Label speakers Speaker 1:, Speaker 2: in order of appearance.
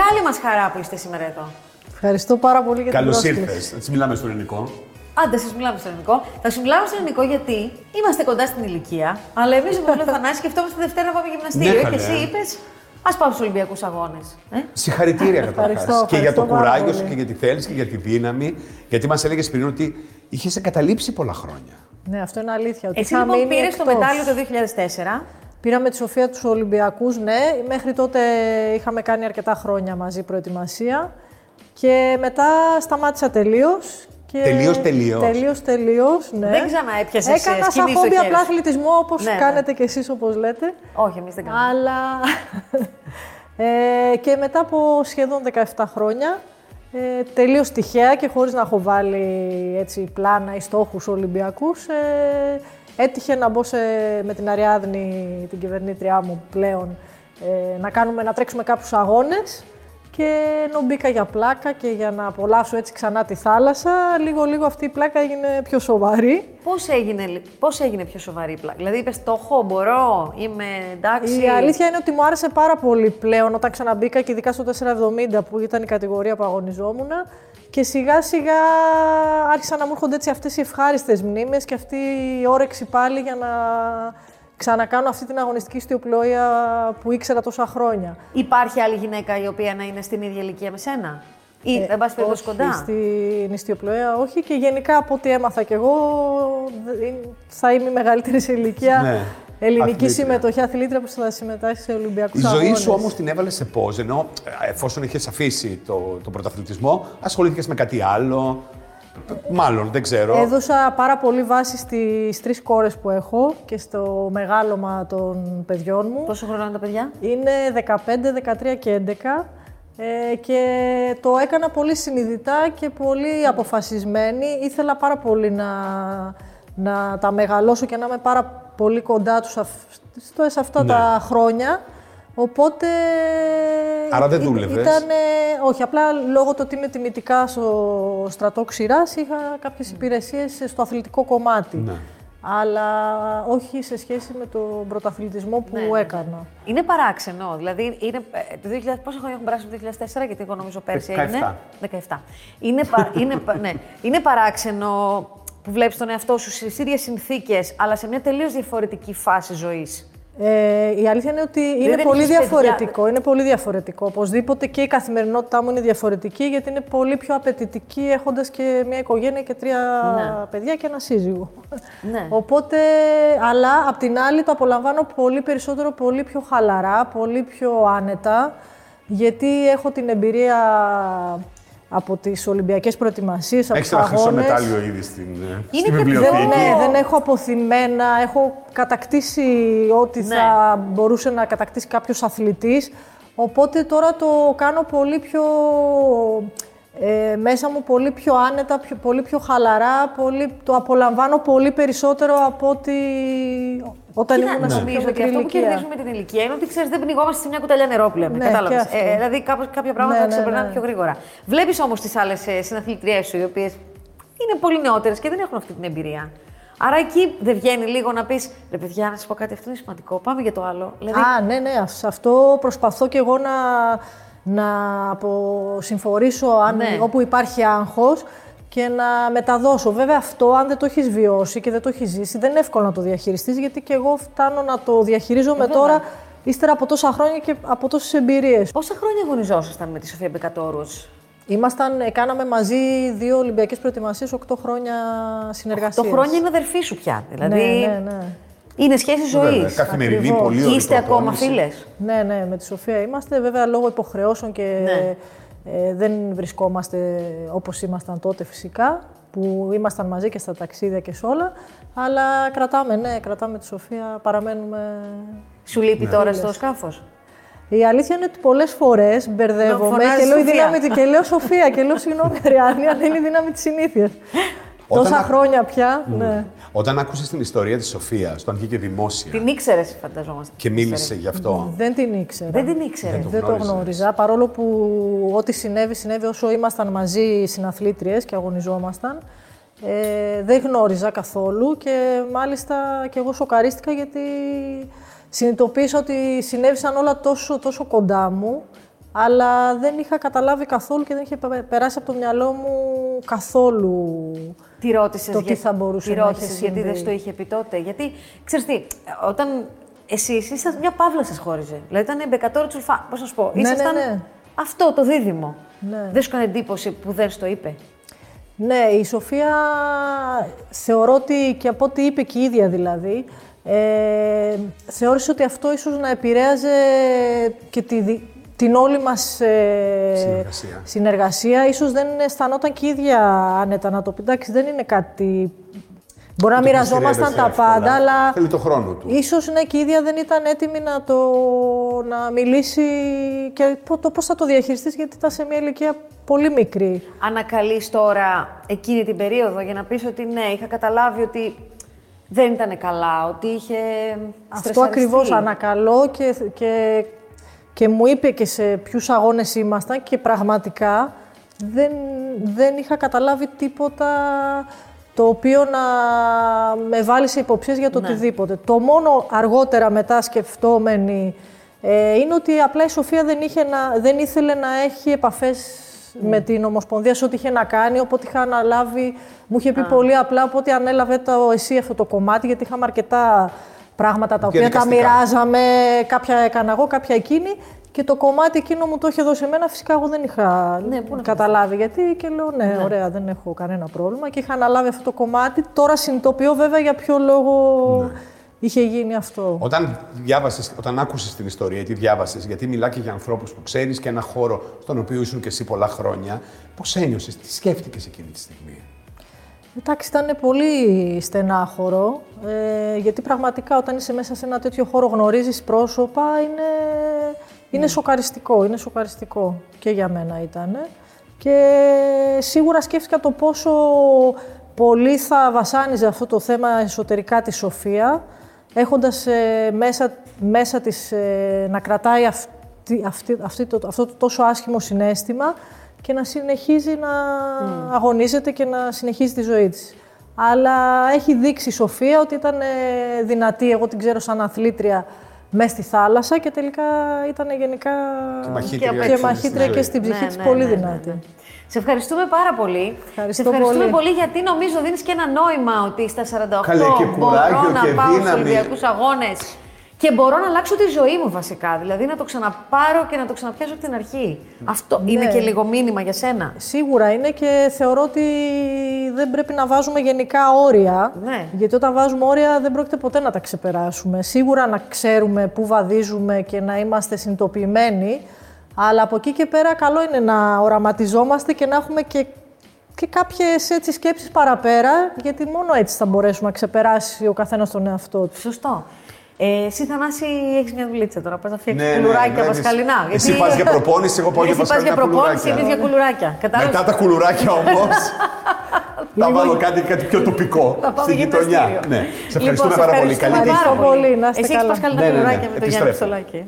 Speaker 1: Μεγάλη μας χαρά που είστε σήμερα εδώ.
Speaker 2: Ευχαριστώ πάρα πολύ για την
Speaker 3: Καλώς
Speaker 2: πρόσκληση.
Speaker 3: ήρθες. Έτσι μιλάμε στο ελληνικό.
Speaker 1: Άντε, σας μιλάμε στο ελληνικό. Θα σου μιλάμε στο ελληνικό γιατί είμαστε κοντά στην ηλικία, αλλά εμείς με τον Θανάσης σκεφτόμαστε τη Δευτέρα να πάμε γυμναστήριο.
Speaker 3: Ναι,
Speaker 1: και
Speaker 3: καλέ.
Speaker 1: εσύ είπες, Α πάμε στους Ολυμπιακούς Αγώνες. Ε;
Speaker 3: Συγχαρητήρια
Speaker 2: Ευχαριστώ,
Speaker 3: καταρχά. Και για το
Speaker 2: ευχαριστώ πάρα
Speaker 3: κουράγιο σου
Speaker 2: πολύ.
Speaker 3: και για τη θέληση και για τη δύναμη. Γιατί μας έλεγες πριν ότι είχες εγκαταλείψει πολλά χρόνια.
Speaker 2: Ναι, αυτό είναι αλήθεια. Ότι
Speaker 1: Εσύ
Speaker 2: είχα
Speaker 1: λοιπόν
Speaker 2: μείνει
Speaker 1: πήρες το
Speaker 2: εκτός.
Speaker 1: μετάλλιο το 2004.
Speaker 2: Πήραμε τη Σοφία τους Ολυμπιακούς, ναι. Μέχρι τότε είχαμε κάνει αρκετά χρόνια μαζί προετοιμασία. Και μετά σταμάτησα τελείως. Και...
Speaker 3: Τελείως, τελείως.
Speaker 2: Τελείως, τελείως, ναι.
Speaker 1: Δεν ξανά έπιασες, ε,
Speaker 2: Έκανα
Speaker 1: σκηνή
Speaker 2: σαν
Speaker 1: στο
Speaker 2: χόμπι
Speaker 1: χέρι
Speaker 2: απλά
Speaker 1: σου.
Speaker 2: αθλητισμό, όπως
Speaker 1: Ναι, ναι.
Speaker 2: κάνετε κι εσείς, όπως λέτε.
Speaker 1: Όχι, εμείς δεν κάνουμε.
Speaker 2: Αλλά ε, και μετά από σχεδόν 17 χρόνια, ε, τελείως τυχαία και χωρίς να έχω βάλει έτσι, πλάνα ή στόχους Ολυμπιακούς, ε, έτυχε να μπω σε, με την Αριάδνη, την κυβερνήτριά μου πλέον, ε, να, κάνουμε, να τρέξουμε κάποιους αγώνες και ενώ μπήκα για πλάκα και για να απολαύσω έτσι ξανά τη θάλασσα, λίγο-λίγο αυτή η πλάκα έγινε πιο σοβαρή.
Speaker 1: Πώς έγινε, πώς έγινε πιο σοβαρή η πλάκα; Δηλαδή, είπες: Το έχω, μπορώ, είμαι εντάξει.
Speaker 2: Η αλήθεια είναι ότι μου άρεσε πάρα πολύ πλέον όταν ξαναμπήκα και ειδικά στο 470 που ήταν η κατηγορία που αγωνιζόμουν. Και σιγά σιγά άρχισαν να μου έρχονται έτσι αυτές οι ευχάριστες μνήμες και αυτή η όρεξη πάλι για να ξανακάνω αυτή την αγωνιστική ιστιοπλοεία που ήξερα τόσα χρόνια.
Speaker 1: Υπάρχει άλλη γυναίκα η οποία να είναι στην ίδια ηλικία με σένα; Ή,
Speaker 2: Ε,
Speaker 1: εν πάση περιπτώσει,
Speaker 2: όχι,
Speaker 1: κοντά;
Speaker 2: Στην ιστιοπλοεία όχι και γενικά από ό,τι έμαθα κι εγώ δε- θα είμαι η μεγαλύτερη σε ηλικία
Speaker 3: Ναι,
Speaker 2: ελληνική
Speaker 3: αθλήτρια.
Speaker 2: συμμετοχή αθλήτρια που θα συμμετάσχει σε Ολυμπιακούς
Speaker 3: Η ζωή
Speaker 2: αγώνες.
Speaker 3: σου όμως την έβαλες σε πώ, ενώ ε, εφόσον είχες αφήσει το, το πρωταθλητισμό, ασχολήθηκες με κάτι άλλο. Μάλλον, δεν ξέρω.
Speaker 2: Έδωσα πάρα πολύ βάση στις τρεις κόρες που έχω και στο μεγάλωμα των παιδιών μου.
Speaker 1: Πόσο χρόνο είναι τα παιδιά;
Speaker 2: Είναι 15, 13 και 11 ε, και το έκανα πολύ συνειδητά και πολύ αποφασισμένη. Ήθελα πάρα πολύ να, να τα μεγαλώσω και να είμαι πάρα πολύ κοντά τους αυ- στο- σε αυτά
Speaker 3: Ναι.
Speaker 2: τα χρόνια. Οπότε.
Speaker 3: Άρα δεν
Speaker 2: ή-
Speaker 3: δούλευες;
Speaker 2: Ήτανε, όχι, απλά λόγω του ότι είμαι τιμητικά στο στρατό ξηράς, είχα κάποιες υπηρεσίες στο αθλητικό κομμάτι.
Speaker 3: Ναι.
Speaker 2: Αλλά όχι σε σχέση με τον πρωταθλητισμό που
Speaker 1: Ναι, ναι, ναι.
Speaker 2: έκανα.
Speaker 1: Είναι παράξενο. Δηλαδή, είναι, ε, το 2000, πόσα χρόνια έχουν περάσει από το 2004, γιατί εγώ νομίζω πέρσι
Speaker 3: 17.
Speaker 1: έγινε. 17. Είναι, πα- είναι, πα- ναι. είναι παράξενο που βλέπεις τον εαυτό σου στις ίδιες συνθήκες, αλλά σε μια τελείως διαφορετική φάση ζωής.
Speaker 2: Ε, η αλήθεια είναι ότι είναι
Speaker 1: δεν
Speaker 2: πολύ
Speaker 1: έχεις παιδιά.
Speaker 2: διαφορετικό. Είναι πολύ διαφορετικό. Οπωσδήποτε και η καθημερινότητά μου είναι διαφορετική γιατί είναι πολύ πιο απαιτητική έχοντας και μια οικογένεια και τρία
Speaker 1: Ναι.
Speaker 2: παιδιά και ένα σύζυγο.
Speaker 1: Ναι.
Speaker 2: Οπότε, αλλά απ' την άλλη το απολαμβάνω πολύ περισσότερο, πολύ πιο χαλαρά, πολύ πιο άνετα γιατί έχω την εμπειρία από τις Ολυμπιακές προετοιμασίες, από
Speaker 3: Έχει
Speaker 2: τους
Speaker 3: ένα χρυσό
Speaker 2: αγώνες.
Speaker 3: μετάλλιο ήδη στην, ε,
Speaker 1: Είναι
Speaker 3: στη
Speaker 1: και-
Speaker 3: βιβλιοθήκη.
Speaker 2: Δεν, ναι, δεν έχω αποθυμένα, έχω κατακτήσει ό,τι
Speaker 1: Ναι.
Speaker 2: θα μπορούσε να κατακτήσει κάποιος αθλητής. Οπότε τώρα το κάνω πολύ πιο... Ε, μέσα μου πολύ πιο άνετα, πιο, πολύ πιο χαλαρά, πολύ, το απολαμβάνω πολύ περισσότερο από ότι όταν
Speaker 1: Κοίτα,
Speaker 2: ήμουν σε πιο
Speaker 1: νομίζω ότι
Speaker 2: μικρή
Speaker 1: αυτό που
Speaker 2: ηλικία.
Speaker 1: κερδίζουμε την ηλικία είναι ότι ξέρεις, δεν πνιγόμαστε σε μια κουταλιά νερό που λέμε.
Speaker 2: Ναι,
Speaker 1: Κατάλαβες.
Speaker 2: και αυτό.
Speaker 1: Ε, δηλαδή, κάπως, κάποια πράγματα
Speaker 2: Ναι,
Speaker 1: τα
Speaker 2: ναι,
Speaker 1: ξεπερνάνε
Speaker 2: ναι.
Speaker 1: πιο γρήγορα. Βλέπεις όμως τις άλλες συναθλητριές σου, οι οποίες είναι πολύ νεότερες και δεν έχουν αυτή την εμπειρία. Άρα εκεί δεν βγαίνει λίγο να πεις ρε παιδιά, να σα πω κάτι, αυτό είναι σημαντικό. Πάμε για το άλλο. Δηλαδή,
Speaker 2: Α, ναι, ναι. Σε αυτό προσπαθώ και εγώ να, να αποσυμφορήσω αν,
Speaker 1: Ναι.
Speaker 2: όπου υπάρχει άγχος και να μεταδώσω. Βέβαια αυτό, αν δεν το έχεις βιώσει και δεν το έχεις ζήσει, δεν είναι εύκολο να το διαχειριστείς, γιατί και εγώ φτάνω να το διαχειρίζομαι
Speaker 1: Ε, βέβαια.
Speaker 2: τώρα, ύστερα από τόσα χρόνια και από τόσες εμπειρίες.
Speaker 1: Πόσα χρόνια αγωνιζόσασταν με τη Σοφία Μπεκατόρους;
Speaker 2: Ήμασταν, ε, κάναμε μαζί δύο Ολυμπιακές προετοιμασίες, 8 χρόνια συνεργασίας.
Speaker 1: Το χρόνια είναι αδερφή σου πια. Δηλαδή,
Speaker 2: Ναι, ναι, ναι.
Speaker 1: Είναι σχέση
Speaker 3: Βέβαια,
Speaker 1: ζωή.
Speaker 3: καθημερινή,
Speaker 2: Ακριβώς.
Speaker 3: πολύ
Speaker 1: Και
Speaker 3: ωραία
Speaker 1: είστε ακόμα
Speaker 3: προπόνηση.
Speaker 1: φίλες;
Speaker 2: Ναι, ναι, με τη Σοφία είμαστε. Βέβαια, λόγω υποχρεώσεων και
Speaker 1: Ναι.
Speaker 2: ε, δεν βρισκόμαστε όπως ήμασταν τότε φυσικά, που ήμασταν μαζί και στα ταξίδια και σε όλα. Αλλά κρατάμε, ναι, κρατάμε τη Σοφία, παραμένουμε...
Speaker 1: Σου λείπει
Speaker 3: Ναι.
Speaker 1: τώρα στο σκάφος;
Speaker 2: Η αλήθεια είναι ότι πολλές φορές μπερδεύομαι
Speaker 1: φωνάζεις
Speaker 2: και λέω, η
Speaker 1: Σοφία.
Speaker 2: δύναμη, της- και λέω Σοφία και λέω συγγνώμη, Αριάννη, αλλά είναι η δύναμη της συνήθειας.
Speaker 3: Όταν
Speaker 2: Τόσα
Speaker 3: α-
Speaker 2: χρόνια πια. Ναι.
Speaker 3: Όταν άκουσες την ιστορία της Σοφίας, το αν βγήκε δημόσια
Speaker 1: Την ήξερες, φανταζόμαστε.
Speaker 3: και μίλησε γι' αυτό.
Speaker 2: Δεν την ήξερα.
Speaker 1: Δεν την ήξερες.
Speaker 3: Δεν το
Speaker 2: Δεν το
Speaker 3: γνώριζες.
Speaker 2: γνώριζα, παρόλο που ό,τι συνέβη, συνέβη όσο ήμασταν μαζί συναθλήτριες και αγωνιζόμασταν. Ε, δεν γνώριζα καθόλου και μάλιστα και εγώ σοκαρίστηκα γιατί συνειδητοποίησα ότι συνέβησαν όλα τόσο, τόσο κοντά μου αλλά δεν είχα καταλάβει καθόλου και δεν είχε πε- περάσει από το μυαλό μου καθόλου
Speaker 1: Τι ρώτησες
Speaker 2: το τι θα μπορούσε να έχει
Speaker 1: γιατί δεν
Speaker 2: συμβεί.
Speaker 1: στο είχε πει τότε. Γιατί ξέρεις τι, όταν εσεί ήσασταν μια παύλα σας χώριζε. Δηλαδή ήταν μπεκατόρο τσουλφά. Πώς να σου πω,
Speaker 2: Ναι, ναι,
Speaker 1: ήσασταν
Speaker 2: ναι.
Speaker 1: αυτό το δίδυμο.
Speaker 2: Ναι.
Speaker 1: Δεν σου έκανε εντύπωση που δεν στο είπε;
Speaker 2: Ναι, η Σοφία θεωρώ ότι και από ό,τι είπε και η ίδια δηλαδή, ε, θεώρησε ότι αυτό ίσως να επηρέαζε και τη, δι- την όλη μας ε,
Speaker 3: Συνεργασία.
Speaker 2: συνεργασία. Ίσως δεν αισθανόταν και η ίδια άνετα να το πει. Εντάξει, δεν είναι κάτι... Μπορεί να
Speaker 3: Το
Speaker 2: μοιραζόμασταν τα
Speaker 3: χειριστήρευεσαι εύκολα.
Speaker 2: πάντα, αλλά
Speaker 3: Θέλει το χρόνο του.
Speaker 2: ίσως ναι, και η ίδια δεν ήταν έτοιμη να, το, να μιλήσει και πο- το πώς θα το διαχειριστείς, γιατί ήταν σε μια ηλικία πολύ μικρή.
Speaker 1: Ανακαλείς τώρα εκείνη την περίοδο για να πεις ότι ναι, είχα καταλάβει ότι δεν ήταν καλά, ότι είχε
Speaker 2: Αυτό
Speaker 1: στρεσαριστεί.
Speaker 2: ακριβώς ανακαλώ και, και, και μου είπε και σε ποιους αγώνες ήμασταν και πραγματικά δεν, δεν είχα καταλάβει τίποτα το οποίο να με βάλει σε υποψίες για το
Speaker 1: Ναι.
Speaker 2: οτιδήποτε. Το μόνο αργότερα μετά σκεφτόμενη ε, είναι ότι απλά η Σοφία δεν, είχε να, δεν ήθελε να έχει επαφές με την Ομοσπονδία σε ό,τι είχε να κάνει, οπότε είχα αναλάβει, μου είχε πει πολύ απλά, οπότε ανέλαβε το εσύ αυτό το κομμάτι, γιατί είχαμε αρκετά πράγματα τα οποία τα
Speaker 3: Διαδικαστικά.
Speaker 2: μοιράζαμε, κάποια έκανα εγώ, κάποια εκείνη και το κομμάτι εκείνο μου το είχε δώσει εμένα, φυσικά εγώ δεν είχα
Speaker 1: Ναι, πού να
Speaker 2: καταλάβει γιατί και λέω ναι, ωραία, δεν έχω κανένα πρόβλημα και είχα αναλάβει αυτό το κομμάτι. Τώρα συνειδητοποιώ βέβαια για ποιο λόγο είχε γίνει αυτό.
Speaker 3: Όταν διάβασες, όταν άκουσες την ιστορία, τι διάβασες, γιατί μιλά και για ανθρώπους που ξέρεις και ένα χώρο στον οποίο ήσουν και εσύ πολλά χρόνια, πώς ένιωσες, τι σκέφτηκες εκείνη τη στιγμή;
Speaker 2: Εντάξει, ήταν πολύ στενάχωρο, ε, γιατί πραγματικά όταν είσαι μέσα σε ένα τέτοιο χώρο γνωρίζεις πρόσωπα, είναι, είναι σοκαριστικό, είναι σοκαριστικό και για μένα ήταν. Και σίγουρα σκέφτηκα το πόσο πολύ θα βασάνιζε αυτό το θέμα εσωτερικά της Σοφία, έχοντας ε, μέσα, μέσα της ε, να κρατάει αυτή, αυτή, αυτή το, αυτό το τόσο άσχημο συνέστημα και να συνεχίζει να αγωνίζεται και να συνεχίζει τη ζωή της. Αλλά έχει δείξει η Σοφία ότι ήταν ε, δυνατή, εγώ την ξέρω σαν αθλήτρια, μέσα στη θάλασσα και τελικά ήταν γενικά
Speaker 3: Και μαχήτρια
Speaker 2: και,
Speaker 3: και στη
Speaker 2: μαχήτρια
Speaker 3: ζωή.
Speaker 2: και στην ψυχή
Speaker 1: Ναι,
Speaker 2: της
Speaker 1: ναι,
Speaker 2: πολύ
Speaker 1: ναι, ναι,
Speaker 2: δυνατή.
Speaker 1: ναι. Σε ευχαριστούμε πάρα πολύ.
Speaker 2: Ευχαριστώ
Speaker 1: Σε ευχαριστούμε
Speaker 2: πολύ.
Speaker 1: πολύ. γιατί νομίζω δίνεις και ένα νόημα ότι στα 48
Speaker 3: Καλέ, και
Speaker 1: μπορώ
Speaker 3: κουράγιο
Speaker 1: να
Speaker 3: και
Speaker 1: πάω στους
Speaker 3: δύναμη.
Speaker 1: Ολυμπιακούς Αγώνες και μπορώ να αλλάξω τη ζωή μου βασικά. Δηλαδή να το ξαναπάρω και να το ξαναπιάσω από την αρχή. Αυτό είναι
Speaker 2: Ναι.
Speaker 1: και λίγο μήνυμα για σένα.
Speaker 2: Σίγουρα είναι και θεωρώ ότι δεν πρέπει να βάζουμε γενικά όρια.
Speaker 1: Ναι.
Speaker 2: Γιατί όταν βάζουμε όρια δεν πρόκειται ποτέ να τα ξεπεράσουμε. Σίγουρα να ξέρουμε πού βαδίζουμε και να είμαστε συνειδητοποιημένοι. Αλλά από εκεί και πέρα καλό είναι να οραματιζόμαστε και να έχουμε και, και κάποιες έτσι, σκέψεις παραπέρα, γιατί μόνο έτσι θα μπορέσουμε να ξεπεράσει ο καθένας τον εαυτό του.
Speaker 1: Σωστό. Ε, εσύ, Θανάση, έχεις μια δουλίτσα τώρα. Πας να φτιάξει
Speaker 3: Ναι, ναι,
Speaker 1: κουλουράκια
Speaker 3: ναι,
Speaker 1: πασχαλινά.
Speaker 3: εσύ- εσύ πας για προπόνηση, εγώ πάω για
Speaker 1: Εσύ πας για
Speaker 3: πασχαλινά
Speaker 1: προπόνηση,
Speaker 3: κουλουράκια.
Speaker 1: εμείς για κουλουράκια. Κατάλαβες;
Speaker 3: Μετά τα κουλουράκια όμως. θα βάλω κάτι, κάτι πιο τοπικό
Speaker 1: Θα πάμε
Speaker 3: στη γειτονιά.
Speaker 1: γυμναστήριο.
Speaker 3: Ναι. Σε
Speaker 1: Λοιπόν,
Speaker 3: ευχαριστούμε
Speaker 1: σε
Speaker 3: πάρα πολύ.
Speaker 1: ευχαριστούμε
Speaker 3: Καλή τύχη.
Speaker 1: πάρα
Speaker 2: Ευχαριστώ πολύ, να είστε
Speaker 1: Εσύ έχεις
Speaker 2: καλά.
Speaker 1: πασχαλινά
Speaker 3: Ναι, ναι, ναι.
Speaker 1: κουλουράκια με τον Γιάννη
Speaker 3: Επιστρέφω.
Speaker 1: Ψολάκη.